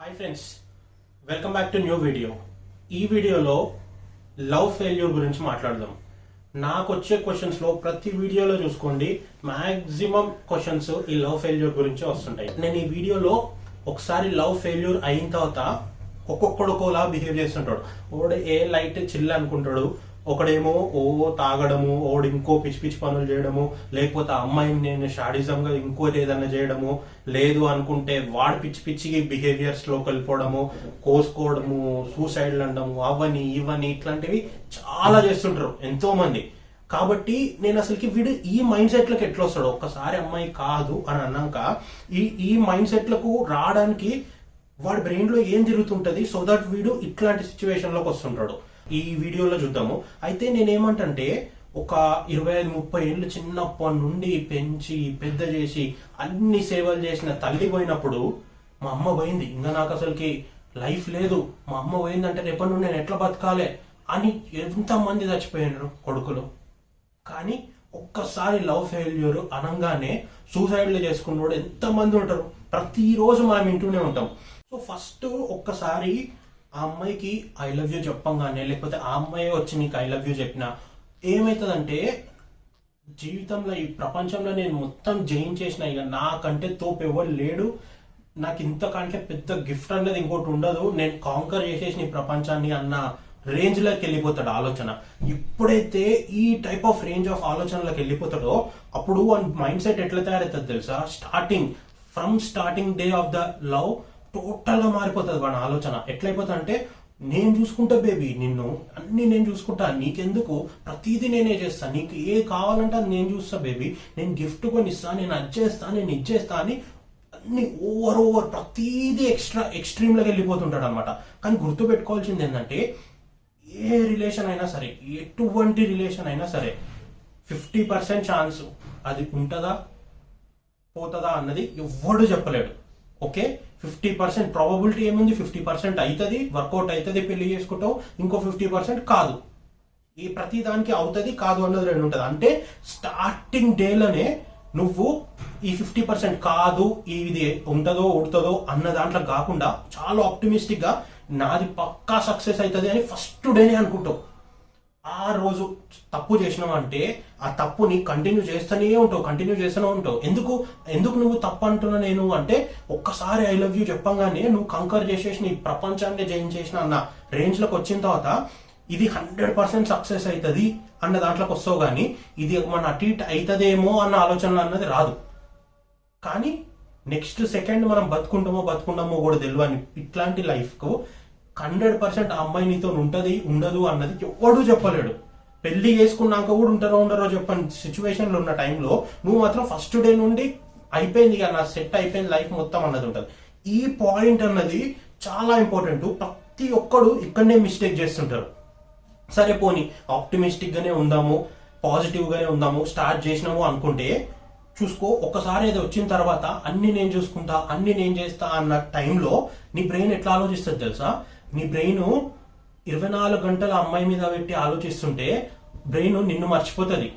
Hi friends welcome back to new video ఈ వీడియోలో love failure గురించి మాట్లాడదాం. నాకు వచ్చే క్వశ్చన్స్లో ప్రతి వీడియోలో చూసుకోండి. మాక్సిమం క్వశ్చన్స్ ఈ లవ్ ఫెయిల్యూర్ గురించి వస్తుంటాయి. నేను ఈ వీడియోలో ఒకసారి లవ్ ఫెయిల్యూర్ అయిన తర్వాత ఒక్కొక్కడు ఒక్కోలా బిహేవ్ చేస్తుంటాడు. ఒకడు ఏ లైట్ చిల్ అనుకుంటాడు ఒకడేమో ఓ తాగడము ఓడి ఇంకో పిచ్చి పిచ్చి పనులు చేయడము లేకపోతే ఆ అమ్మాయిని నేను షాడిజంగా ఇంకోటి ఏదైనా చేయడము లేదు అనుకుంటే వాడు పిచ్చి పిచ్చికి బిహేవియర్స్ వెళ్ళిపోవడము కోసుకోవడము సూసైడ్లు అనడము అవని ఇవని ఇట్లాంటివి చాలా చేస్తుంటారు ఎంతో మంది కాబట్టి నేను అసలుకి వీడు ఈ మైండ్ సెట్లకు ఎట్లా వస్తాడు? ఒక్కసారి అమ్మాయి కాదు అని అన్నాక ఈ ఈ మైండ్ సెట్లకు రావడానికి వాడి బ్రెయిన్లో ఏం జరుగుతుంటుంది? సో దట్ వీడు ఇట్లాంటి సిచ్యువేషన్లోకి వస్తుంటాడు. ఈ వీడియోలో చూద్దాము. అయితే నేనేమంటంటే ఒక ఇరవై ఐదు ముప్పై ఏళ్ళు చిన్నప్పటి నుండి పెంచి పెద్ద చేసి అన్ని సేవలు చేసిన తల్లి పోయినప్పుడు మా అమ్మ పోయింది. ఇంకా నాకు అసలుకి లైఫ్ లేదు. మా అమ్మ పోయిందంటే రేపటి నుండి నేను ఎట్లా బతకాలి అని ఎంతమంది చచ్చిపోయినారు కొడుకులు. కానీ ఒక్కసారి లవ్ ఫెయిల్యూర్ అనగానే సూసైడ్లు చేసుకున్నోడు ఎంతమంది ఉంటారు? ప్రతిరోజు మనం వింటూనే ఉంటాం. సో ఫస్ట్ ఒక్కసారి ఆ అమ్మాయికి ఐ లవ్ యూ చెప్పంగానే లేకపోతే ఆ అమ్మాయి వచ్చి నీకు ఐ లవ్ యూ చెప్పినా ఏమవుతుందంటే జీవితంలో ఈ ప్రపంచంలో నేను మొత్తం జయించేసిన ఇక నాకంటే తోపు ఎవరు లేడు. నాకు ఇంతకంటే పెద్ద గిఫ్ట్ అనేది ఇంకోటి ఉండదు. నేను కాంకర్ చేసేసిన ఈ ప్రపంచాన్ని అన్న రేంజ్లోకి వెళ్ళిపోతాడు ఆలోచన. ఎప్పుడైతే ఈ టైప్ ఆఫ్ రేంజ్ ఆఫ్ ఆలోచనలోకి వెళ్ళిపోతాడో అప్పుడు వన్ మైండ్ సెట్ ఎట్లా తయారవుతుంది తెలుసా? Starting from starting day of the love టోటల్గా మారిపోతుంది వాడి ఆలోచన. ఎట్లయిపోతుంది అంటే నేను చూసుకుంటా బేబీ నిన్ను అన్ని నేను చూసుకుంటా. నీకెందుకు? ప్రతిదీ నేనే చేస్తాను నీకు ఏ కావాలంటే అది నేను చూస్తా బేబీ. నేను గిఫ్ట్ కొని ఇస్తా నేను అది చేస్తా నేను ఇచ్చేస్తా అని అన్ని ఓవర్ ఓవర్ ప్రతిదీ ఎక్స్ట్రా ఎక్స్ట్రీమ్లోకి వెళ్ళిపోతుంటాడు అనమాట కానీ గుర్తు పెట్టుకోవాల్సింది ఏంటంటే ఏ రిలేషన్ అయినా సరే ఎటువంటి రిలేషన్ అయినా సరే ఫిఫ్టీ పర్సెంట్ ఛాన్స్ అది ఉంటుందా పోతుందా అన్నది ఎవ్వడు చెప్పలేడు. ఓకే? ఫిఫ్టీ పర్సెంట్ ప్రాబబిలిటీ ఏముంది? ఫిఫ్టీ పర్సెంట్ అవుతుంది వర్కౌట్ అవుతుంది పెళ్ళి చేసుకుంటావు ఇంకో ఫిఫ్టీ పర్సెంట్ కాదు. ఈ ప్రతి దానికి అవుతుంది కాదు అన్నది రెండు ఉంటుంది. అంటే స్టార్టింగ్ డేలోనే నువ్వు ఈ ఫిఫ్టీ పర్సెంట్ కాదు ఇది ఉంటుందో ఉడుతుందో అన్న దాంట్లో కాకుండా చాలా ఆప్టిమిస్టిక్గా నాది పక్కా సక్సెస్ అవుతుంది అని ఫస్ట్ డేనే అనుకుంటావు. ఆ రోజు తప్పు చేసినావు అంటే ఆ తప్పుని కంటిన్యూ చేస్తూనే ఉంటావు కంటిన్యూ చేస్తూనే ఉంటావు. ఎందుకు? ఎందుకు నువ్వు తప్పు అంటున్నా నేను అంటే ఒక్కసారి ఐ లవ్ యూ చెప్పంగానే నువ్వు కంకర్ చేసేసి ఈ ప్రపంచాన్ని జయించేసిన అన్న రేంజ్లోకి వచ్చిన తర్వాత ఇది హండ్రెడ్ పర్సెంట్ సక్సెస్ అవుతుంది అన్న దాంట్లోకి వస్తావు కానీ ఇది మన అటు ఇటు అవుతుందేమో అన్న ఆలోచన అన్నది రాదు. కానీ నెక్స్ట్ సెకండ్ మనం బతుకుంటామో బతుకుంటామో కూడా తెలియని ఇట్లాంటి లైఫ్కు హండ్రెడ్ పర్సెంట్ ఆ అమ్మాయి నీతో ఉంటది ఉండదు అన్నది ఎవడూ చెప్పలేడు. పెళ్ళి చేసుకున్నాక కూడా ఉంటారో ఉండరో చెప్పని సిచ్యువేషన్లో ఉన్న టైంలో నువ్వు మాత్రం ఫస్ట్ డే నుండి అయిపోయింది ఇక నా సెట్ అయిపోయింది లైఫ్ మొత్తం అన్నది ఉంటుంది. ఈ పాయింట్ అన్నది చాలా ఇంపార్టెంట్ ప్రతి ఒక్కడు ఇక్కడనే మిస్టేక్ చేస్తుంటారు. సరే పోని ఆప్టిమిస్టిక్ గానే ఉందాము పాజిటివ్ గానే ఉందాము స్టార్ట్ చేసినాము అనుకుంటే చూసుకో ఒక్కసారి అది వచ్చిన తర్వాత అన్ని నేను చూసుకుంటా అన్ని నేను చేస్తా అన్న టైంలో నీ బ్రెయిన్ ఎట్లా ఆలోచిస్తుంది తెలుసా? నీ బ్రెయిన్ ఇరవై నాలుగు గంటల అమ్మాయి మీద పెట్టి ఆలోచిస్తుంటే బ్రెయిన్ నిన్ను మర్చిపోతుంది.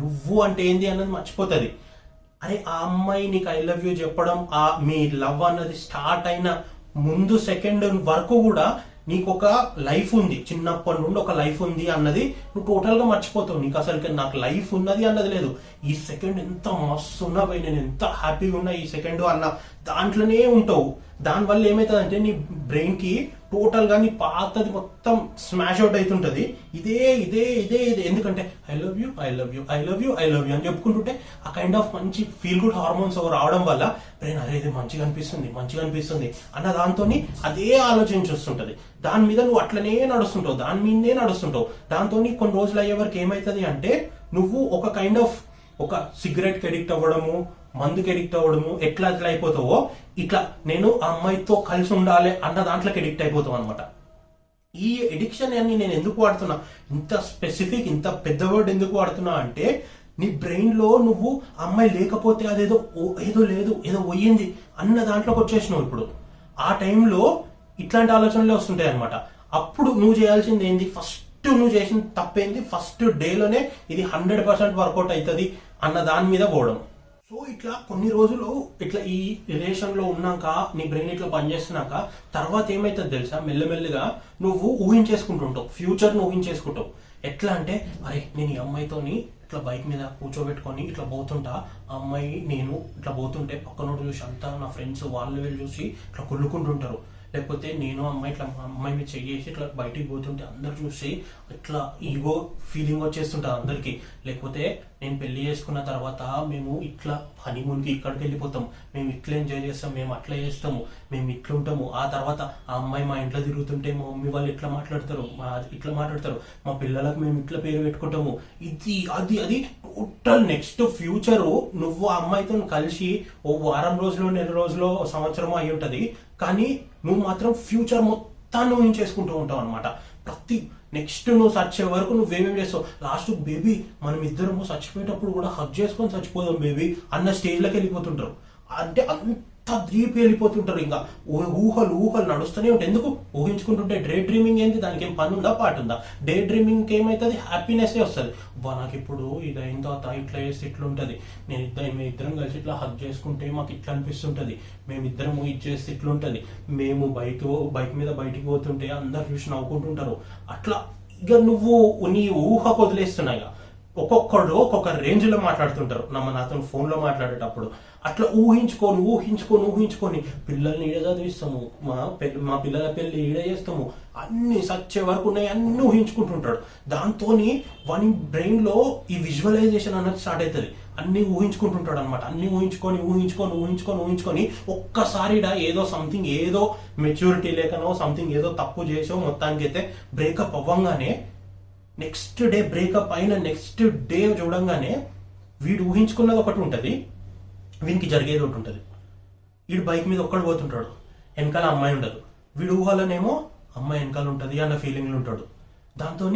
నువ్వు అంటే ఏంది అన్నది మర్చిపోతుంది. అరే ఆ అమ్మాయి నీకు ఐ లవ్ యూ చెప్పడం ఆ మీ లవ్ అన్నది స్టార్ట్ అయిన ముందు సెకండ్ వరకు కూడా నీకు ఒక లైఫ్ ఉంది. చిన్నప్పటి నుండి ఒక లైఫ్ ఉంది అన్నది నువ్వు టోటల్గా మర్చిపోతావు. నీకు అసలు నాకు లైఫ్ ఉన్నది అన్నది లేదు. ఈ సెకండ్ ఎంత మస్తు ఉన్నా పోయి నేను ఎంత హ్యాపీగా ఉన్నా ఈ సెకండ్ అన్న దాంట్లోనే ఉంటావు. దానివల్ల ఏమవుతుందంటే నీ బ్రెయిన్కి టోటల్ నీ పాతది మొత్తం స్మాష్ అవుట్ అవుతుంటుంది ఇదే ఇదే ఇదే ఇదే. ఎందుకంటే I love you I love you I love you I love you అని చెప్పుకుంటుంటే ఆ కైండ్ ఆఫ్ మంచి ఫీల్ గుడ్ హార్మోన్స్ రావడం వల్ల బ్రెయిన్ అరే ఇది మంచిగా అనిపిస్తుంది మంచిగా అనిపిస్తుంది అన్న దాంతో అదే ఆలోచించి దాని మీద నువ్వు అట్లనే నడుస్తుంటావు దాని మీదనే నడుస్తుంటావు. దాంతో కొన్ని రోజులు అయ్యే వరకు ఏమవుతుంది అంటే నువ్వు ఒక కైండ్ ఆఫ్ ఒక సిగరెట్కి అడిక్ట్ అవ్వడము మందుకి ఎడిక్ట్ అవ్వడము ఎట్లా ఎట్లా అయిపోతావో ఇట్లా నేను ఆ అమ్మాయితో కలిసి ఉండాలి అన్న దాంట్లోకి ఎడిక్ట్ అయిపోతావు అనమాట ఈ ఎడిక్షన్ అన్ని నేను ఎందుకు వాడుతున్నా? ఇంత స్పెసిఫిక్ ఇంత పెద్ద వర్డ్ ఎందుకు వాడుతున్నా అంటే నీ బ్రెయిన్లో నువ్వు అమ్మాయి లేకపోతే అదేదో ఓ- ఏదో లేదు ఏదో పోయింది అన్న దాంట్లోకి వచ్చేసినావు ఇప్పుడు. ఆ టైంలో ఇట్లాంటి ఆలోచనలే వస్తుంటాయి అనమాట అప్పుడు నువ్వు చేయాల్సింది ఏంది? ఫస్ట్ నువ్వు చేసిన తప్పేంది? ఫస్ట్ డేలోనే ఇది హండ్రెడ్ పర్సెంట్ వర్కౌట్ అవుతుంది అన్న దాని మీద పోవడం. సో ఇట్లా కొన్ని రోజులు ఇట్లా ఈ రిలేషన్లో ఉన్నాక నీ బ్రెయిన్ ఇట్లా పనిచేస్తున్నాక తర్వాత ఏమైతుంది తెలుసా? మెల్లమెల్లగా నువ్వు ఊహించేసుకుంటుంటావు. ఫ్యూచర్ను ఊహించేసుకుంటావు. ఎట్లా అంటే అరే నేను ఈ అమ్మాయితోని ఇట్లా బైక్ మీద కూర్చోబెట్టుకొని ఇట్లా పోతుంటా. ఆ అమ్మాయి నేను ఇట్లా పోతుంటే పక్కనోడు చూసి అంతా నా ఫ్రెండ్స్ వాళ్ళు వీళ్ళు చూసి ఇట్లా కుళ్ళుకుంటుంటారు లేకపోతే నేను అమ్మాయి ఇట్లా మా అమ్మాయి మీద చెయ్యేసి ఇట్లా బయటికి పోతుంటే అందరు చూసి ఇట్లా ఈగో ఫీలింగ్ వచ్చేస్తుంటుంది అందరికి. లేకపోతే నేను పెళ్ళి చేసుకున్న తర్వాత మేము ఇట్లా హనీమూన్కి ఇక్కడికి వెళ్ళిపోతాం. మేము ఇట్లా ఎంజాయ్ చేస్తాం మేము అట్లా చేస్తాము మేము ఇట్లా ఉంటాము ఆ తర్వాత ఆ అమ్మాయి మా ఇంట్లో తిరుగుతుంటే మా మమ్మీ వాళ్ళు ఇట్లా మాట్లాడతారు? మా ఇట్లా మాట్లాడతారు. మా పిల్లలకు మేము ఇట్లా పేరు పెట్టుకుంటాము. ఇది అది అది టోటల్ నెక్స్ట్ ఫ్యూచర్ నువ్వు ఆ అమ్మాయితో కలిసి ఓ వారం రోజులు నెల రోజులు సంవత్సరం అయి ఉంటుంది కానీ నువ్వు మాత్రం ఫ్యూచర్ మొత్తాన్ని ఊహించేసుకుంటూ ఉంటావు అనమాట ప్రతి నెక్స్ట్ నువ్వు చచ్చే వరకు నువ్వేమేమి చేస్తావు? లాస్ట్ బేబీ మనం ఇద్దరము చచ్చిపోయేటప్పుడు కూడా హక్ చేసుకొని చచ్చిపోదాం బేబీ అన్న స్టేజ్లోకి వెళ్ళిపోతుంటారు. అంటే అంత ద్రీప్ వెళ్ళిపోతుంటారు ఇంకా. ఊహలు ఊహలు నడుస్తూనే ఉంటాయి. ఎందుకు? ఊహించుకుంటుంటే డే డ్రీమింగ్ ఏంటి దానికి ఏం పని ఉందా పాటు ఉందా డే డ్రీమింగ్కి ఏమవుతుంది హ్యాపీనెస్ వస్తుంది. బా నాకు ఇప్పుడు ఇది అయిన తర్వాత ఇట్లా చేస్తే ఇట్లా ఉంటుంది నేను ఇద్దరు మేము ఇద్దరం కలిసి ఇట్లా హక్ చేసుకుంటే మాకు ఇట్లా అనిపిస్తుంటుంది. మేమిద్దరం ఇది చేస్తే ఇట్లా ఉంటుంది మేము బైక్ బైక్ మీద బయటికి పోతుంటే అందరు చూసి నవ్వుకుంటుంటారు. అట్లా ఇక నువ్వు నీ ఊహకు వదిలేస్తున్నాయి ఒక్కొక్కళ్ళు ఒక్కొక్కడు ఒక్కొక్క రేంజ్లో మాట్లాడుతుంటారు. నమ్మ నాతో ఫోన్లో మాట్లాడేటప్పుడు. అట్లా ఊహించుకొని ఊహించుకొని ఊహించుకొని పిల్లల్ని ఈడ చదివిస్తాము. మా పెళ్ళి మా పిల్లల పెళ్ళి ఈడ చేస్తాము. అన్ని సచ్చే వరకు ఉన్నాయి అన్ని ఊహించుకుంటుంటాడు. దాంతో వాని బ్రెయిన్లో ఈ విజువలైజేషన్ అన్నది స్టార్ట్ అవుతుంది అన్ని ఊహించుకుంటుంటాడు అనమాట అన్ని ఊహించుకొని ఊహించుకొని ఊహించుకొని ఊహించుకొని ఒక్కసారిడా ఏదో సంథింగ్ ఏదో మెచ్యూరిటీ లేకనో సంథింగ్ ఏదో తప్పు చేసో మొత్తానికి అయితే బ్రేకప్ అవ్వంగానే నెక్స్ట్ డే బ్రేకప్ అయిన నెక్స్ట్ డే చూడంగానే వీడు ఊహించుకున్నది ఒకటి ఉంటుంది. వీనికి జరిగేది ఒకటి ఉంటుంది. వీడు బైక్ మీద ఒక్కడు పోతుంటాడు. వెనకాల అమ్మాయి ఉండదు. వీడు ఊహలనేమో అమ్మాయి వెనకాల ఉంటుంది అన్న ఫీలింగ్లు ఉంటాడు. దాంతో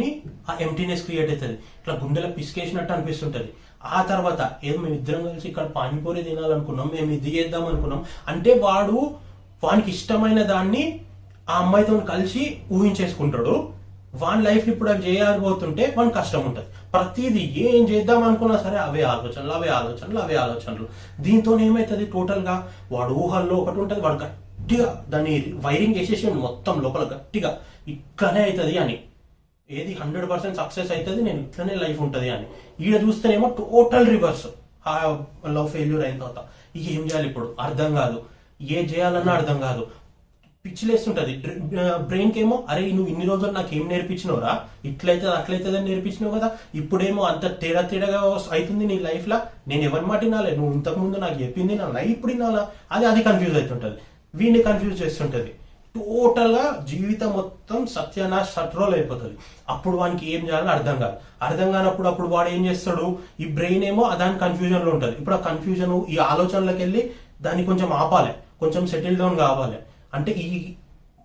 ఆ ఎంటీనెస్ క్రియేట్ అవుతుంది. ఇట్లా గుండెల పిసికేసినట్టు అనిపిస్తుంటుంది. ఆ తర్వాత ఏదో మేము ఇద్దరం కలిసి ఇక్కడ పానీపూరి తినాలనుకున్నాం మేము ఇది చేద్దాం అనుకున్నాం. అంటే వాడు వానికి ఇష్టమైన దాన్ని ఆ అమ్మాయితో కలిసి ఊహించేసుకుంటాడు. వాని లైఫ్ ఇప్పుడు అవి చేయకపోతుంటే వాని కష్టం ఉంటుంది. ప్రతిదీ ఏం చేద్దాం అనుకున్నా సరే అవే ఆలోచనలు అవే ఆలోచనలు అవే ఆలోచనలు. దీంతో ఏమవుతుంది టోటల్గా వాడు ఊహల్లో ఒకటి ఉంటుంది. వాడు గట్టిగా దాన్ని వైరింగ్ చేసేసి మొత్తం లోపల గట్టిగా. ఇట్లనే అవుతుంది అని. ఏది హండ్రెడ్ పర్సెంట్ సక్సెస్ అవుతుంది నేను ఇట్లనే లైఫ్ ఉంటుంది అని. ఈడ చూస్తేనేమో టోటల్ రివర్స్ లవ్ ఫెయిల్యూర్ అయిన తర్వాత. ఏం చేయాలి ఇప్పుడు? అర్థం కాదు. ఏ చేయాలన్నా అర్థం కాదు. పిచ్చిలేస్తుంటది. బ్రెయిన్కేమో అరే నువ్వు ఇన్ని రోజులు నాకు ఏం నేర్పించినవురా? ఇట్లయితే అట్లయితే అని నేర్పించినావు కదా? ఇప్పుడేమో అంత తేడా తేడాగా అవుతుంది నీ లైఫ్లో? నేను ఎవరి మాట వినాలే నువ్వు ఇంతకుముందు నాకు చెప్పింది నా లైఫ్ ఇప్పుడు వినాలా అది అది కన్ఫ్యూజ్ అవుతుంటుంది వీడిని కన్ఫ్యూజ్ చేస్తుంటుంది. టోటల్గా జీవితం మొత్తం సత్యనాశ సట్రోల్ అయిపోతుంది. అప్పుడు వానికి ఏం చేయాలని అర్థం కాదు. అర్థం కానప్పుడు అప్పుడు వాడు ఏం చేస్తాడు? ఈ బ్రెయిన్ ఏమో దాని కన్ఫ్యూజన్లో ఉంటుంది. ఇప్పుడు ఆ కన్ఫ్యూజన్ ఈ ఆలోచనలకు వెళ్ళి దాన్ని కొంచెం ఆపాలి. కొంచెం సెటిల్ డౌన్ కావాలి. అంటే ఈ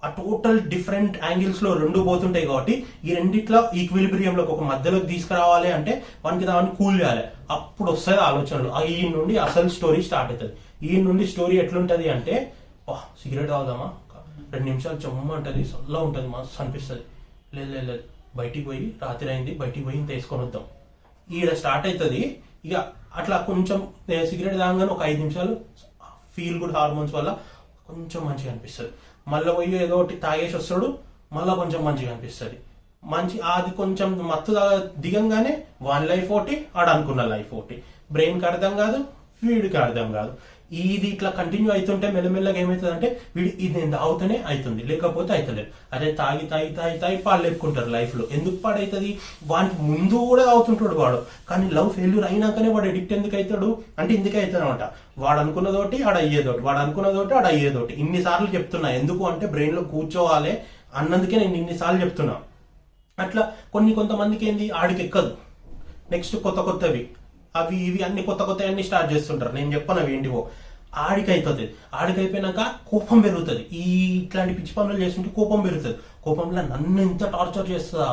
ఆ టోటల్ డిఫరెంట్ యాంగిల్స్లో రెండు పోతుంటాయి కాబట్టి ఈ రెండిట్లో ఈక్విలిబ్రియంలోకి ఒక మధ్యలోకి తీసుకురావాలి అంటే వానికి దాన్ని కూల్ చేయాలి. అప్పుడు వస్తాయి ఆలోచనలు. ఆ ఈ నుండి అసలు స్టోరీ స్టార్ట్ అవుతుంది. ఈ నుండి స్టోరీ ఎట్లుంటది అంటే "వా, సిగరెట్ తాగుదామా? రెండు నిమిషాలు చెమ్మ ఉంటుంది చల్లగా ఉంటుంది మస్తు అనిపిస్తుంది. లేదు లేదు లేదు. బయటికి పోయి రాత్రి అయింది బయటికి పోయి ఇంత వేసుకొని వద్దాం. ఈడ స్టార్ట్ అవుతుంది. ఇక అట్లా కొంచెం సిగరెట్ తాగగానే ఒక ఐదు నిమిషాలు ఫీల్ గుడ్ హార్మోన్స్ వల్ల కొంచెం మంచిగా అనిపిస్తుంది. మళ్ళీ పోయి ఏదో ఒకటి తాగేసి వస్తాడు మళ్ళీ కొంచెం మంచిగా అనిపిస్తుంది. మంచి అది కొంచెం మత్తు దిగంగానే వాన్ లైఫ్ ఒకటి ఆడ అనుకున్న లైఫ్ ఒకటి. బ్రెయిన్కి అర్థం కాదు వీడికి అర్థం కాదు. ఇది ఇట్లా కంటిన్యూ అవుతుంటే మెల్లమెల్లగా ఏమవుతుంది అంటే వీడు ఇది అవుతూనే అవుతుంది లేకపోతే అవుతలేదు అదే తాగి తాగి తాగి తాగి పాడలేపుకుంటారు లైఫ్లో ఎందుకు పాడవుతుంది వానికి ముందు కూడా అవుతుంటాడు వాడు. కానీ లవ్ ఫెయిల్యూర్ అయినాకనే వాడు ఎడిక్ట్ ఎందుకు అవుతాడు అంటే ఇందుకే అవుతాడు అనమాట వాడు అనుకున్నదోటి ఆడ అయ్యేదోటి వాడు అనుకున్నదోటి ఆడ అయ్యేదోటి. ఇన్నిసార్లు చెప్తున్నా. ఎందుకు అంటే బ్రెయిన్లో కూర్చోవాలి అన్నందుకే నేను ఇన్నిసార్లు చెప్తున్నా. అట్లా కొన్ని కొంతమందికి ఏంది? ఆడికి ఎక్కదు నెక్స్ట్ కొత్త కొత్తవి. అవి ఇవి అన్ని కొత్త కొత్త అన్ని స్టార్ట్ చేస్తుంటారు. నేను చెప్పను అవి ఏంటివో. ఆడికి అవుతుంది ఆడికి అయిపోయినాక కోపం పెరుగుతుంది. ఈ ఇట్లాంటి పిచ్చి పనులు చేస్తుంటే కోపం పెరుగుతుంది. కోపంలో నన్ను ఎంత టార్చర్ చేస్తుందా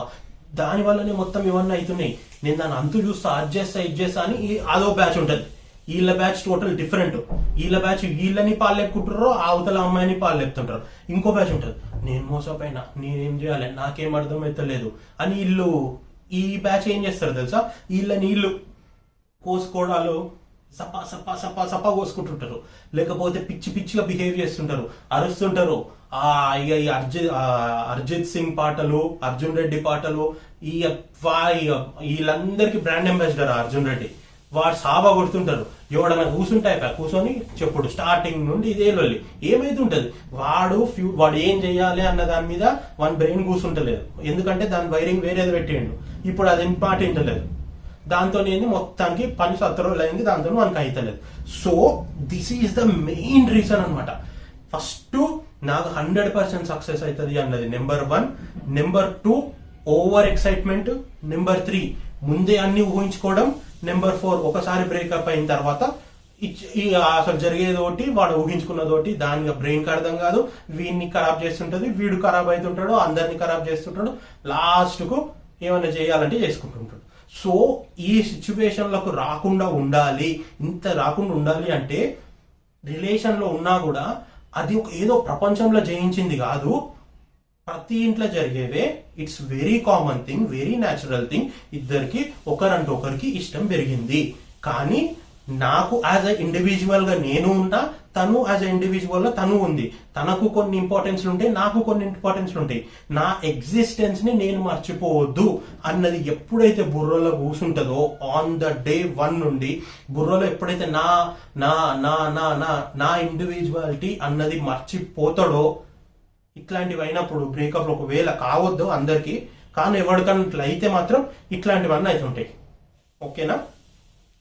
దాని వల్లనే మొత్తం ఇవన్నీ అవుతున్నాయి. నేను దాన్ని అంతు చూస్తా అది చేస్తా ఇది చేస్తా అని అదో బ్యాచ్ ఉంటుంది. వీళ్ళ బ్యాచ్ టోటల్ డిఫరెంట్. వీళ్ళ బ్యాచ్ వీళ్ళని పాలు అవతల అమ్మాయిని పాలు లేపుతుంటారు. ఇంకో బ్యాచ్ ఉంటుంది. నేను మోసపోయినా నేనేం చేయాలి? నాకేం అర్థమైతలేదు అని వీళ్ళు ఈ బ్యాచ్ ఏం చేస్తారు తెలుసా? వీళ్ళని వీళ్ళు కోసుకోవడాలు సపా సపా సపా సపా కోసుకుంటుంటారు. లేకపోతే పిచ్చి పిచ్చిగా బిహేవ్ చేస్తుంటారు. అరుస్తుంటారు. ఆ ఇక ఈ అర్జిత్ ఆ అర్జిత్ సింగ్ పాటలు అర్జున్ రెడ్డి పాటలు ఈ వీళ్ళందరికీ బ్రాండ్ అంబాసిడర్ అర్జున్ రెడ్డి. వాడు సాబా కొడుతుంటారు. ఎవడన్నా కూర్చుంటాయి కూర్చొని చెప్పుడు. స్టార్టింగ్ నుండి ఇదే లొల్లి. ఏమైతుంటది? వాడు ఫ్యూ వాడు ఏం చేయాలి అన్న దాని మీద వన్ బ్రెయిన్ కూర్చుంటలేదు ఎందుకంటే దాని వైరింగ్ వేరేది పెట్టిండు. ఇప్పుడు అది ఇంపార్టెంట్ లేదు. దాంతో ఏంది? మొత్తానికి పని సత్తరోలు అయింది దాంతో మనకు అయితలేదు. So this is the main reason అనమాట ఫస్ట్ నాకు హండ్రెడ్ పర్సెంట్ సక్సెస్ అవుతుంది అన్నది. Number one number two over excitement number three ముందే అన్ని ఊహించుకోవడం. నెంబర్ ఫోర్ ఒకసారి బ్రేకప్ అయిన తర్వాత అసలు జరిగేదోటి వాడు ఊహించుకున్నదోటి దాని బ్రెయిన్కి అర్థం కాదు. వీడిని ఖరాబ్ చేస్తుంటుంది వీడు ఖరాబ్ అవుతుంటాడు అందరిని ఖరాబ్ చేస్తుంటాడు. లాస్ట్కు ఏమైనా చేయాలంటే చేసుకుంటుంటాడు. సో ఈ సిచ్యువేషన్లకు రాకుండా ఉండాలి. ఇంత రాకుండా ఉండాలి అంటే రిలేషన్లో ఉన్నా కూడా అది ఒక ఏదో ప్రపంచంలో జయించింది కాదు. ప్రతి ఇంట్లో జరిగేవే. It's very common thing very natural thing ఇద్దరికి ఒకరంటే ఒకరికి ఇష్టం పెరిగింది. కానీ నాకు యాజ్ అ ఇండివిజువల్గా నేను ఉన్నా తను యాజ్ అ ఇండివిజువల్ తను ఉంది. తనకు కొన్ని ఇంపార్టెన్స్ ఉంటాయి నాకు కొన్ని ఇంపార్టెన్స్ ఉంటాయి. నా ఎగ్జిస్టెన్స్ని నేను మర్చిపోవద్దు అన్నది ఎప్పుడైతే బుర్రలో కూసుంటుందో ఆన్ ద డే వన్ నుండి బుర్రలో ఎప్పుడైతే నా నా నా నా నా నా ఇండివిజువాలిటీ అన్నది మర్చిపోతాడో ఇట్లాంటివి అయినప్పుడు బ్రేకప్ ఒకవేళ కావద్దు అందరికి కానీ ఎవరికన్నట్లు అయితే మాత్రం ఇట్లాంటివన్నీ అవుతుంటాయి ఓకేనా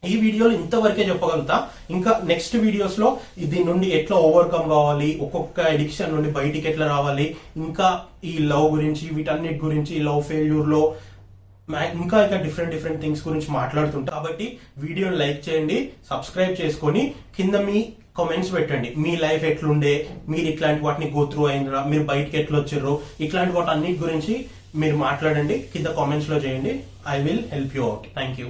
ఈ వీడియోలో ఇంతవరకే చెప్పగలుగుతా. ఇంకా నెక్స్ట్ వీడియోస్లో దీని నుండి ఎట్లా ఓవర్కమ్ కావాలి ఒక్కొక్క ఎడిక్షన్ నుండి బయటికి ఎట్లా రావాలి ఇంకా ఈ లవ్ గురించి వీటన్నిటి గురించి లవ్ ఫెయిల్యూర్లో ఇంకా ఇంకా డిఫరెంట్ డిఫరెంట్ థింగ్స్ గురించి మాట్లాడుతుంటా. కాబట్టి వీడియోని లైక్ చేయండి సబ్స్క్రైబ్ చేసుకొని కింద మీ కామెంట్స్ పెట్టండి. మీ లైఫ్ ఎట్లుండే మీరు ఇట్లాంటి వాటిని గోత్రూ అయినరా మీరు బయటకి ఎట్లా వచ్చారు ఇట్లాంటి వాటి అన్నిటి గురించి మీరు మాట్లాడండి కింద కామెంట్స్లో చేయండి. I will help you out thank you